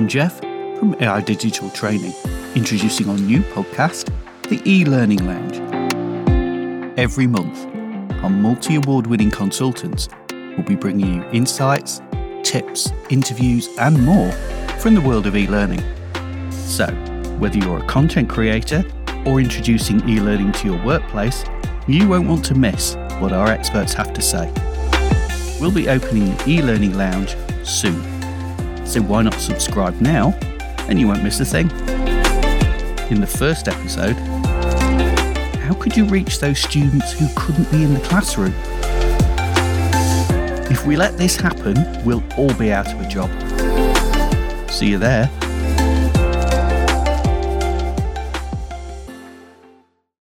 Jeff from AI Digital Training, introducing our new podcast, The E Learning Lounge. Every month, our multi award winning consultants will be bringing you insights, tips, interviews, and more from the world of e learning. So, whether you're a content creator or introducing e learning to your workplace, you won't want to miss what our experts have to say. We'll be opening the e learning lounge soon. So why not subscribe now and you won't miss a thing? In the first episode, how could you reach those students who couldn't be in the classroom? If we let this happen, we'll all be out of a job. See you there.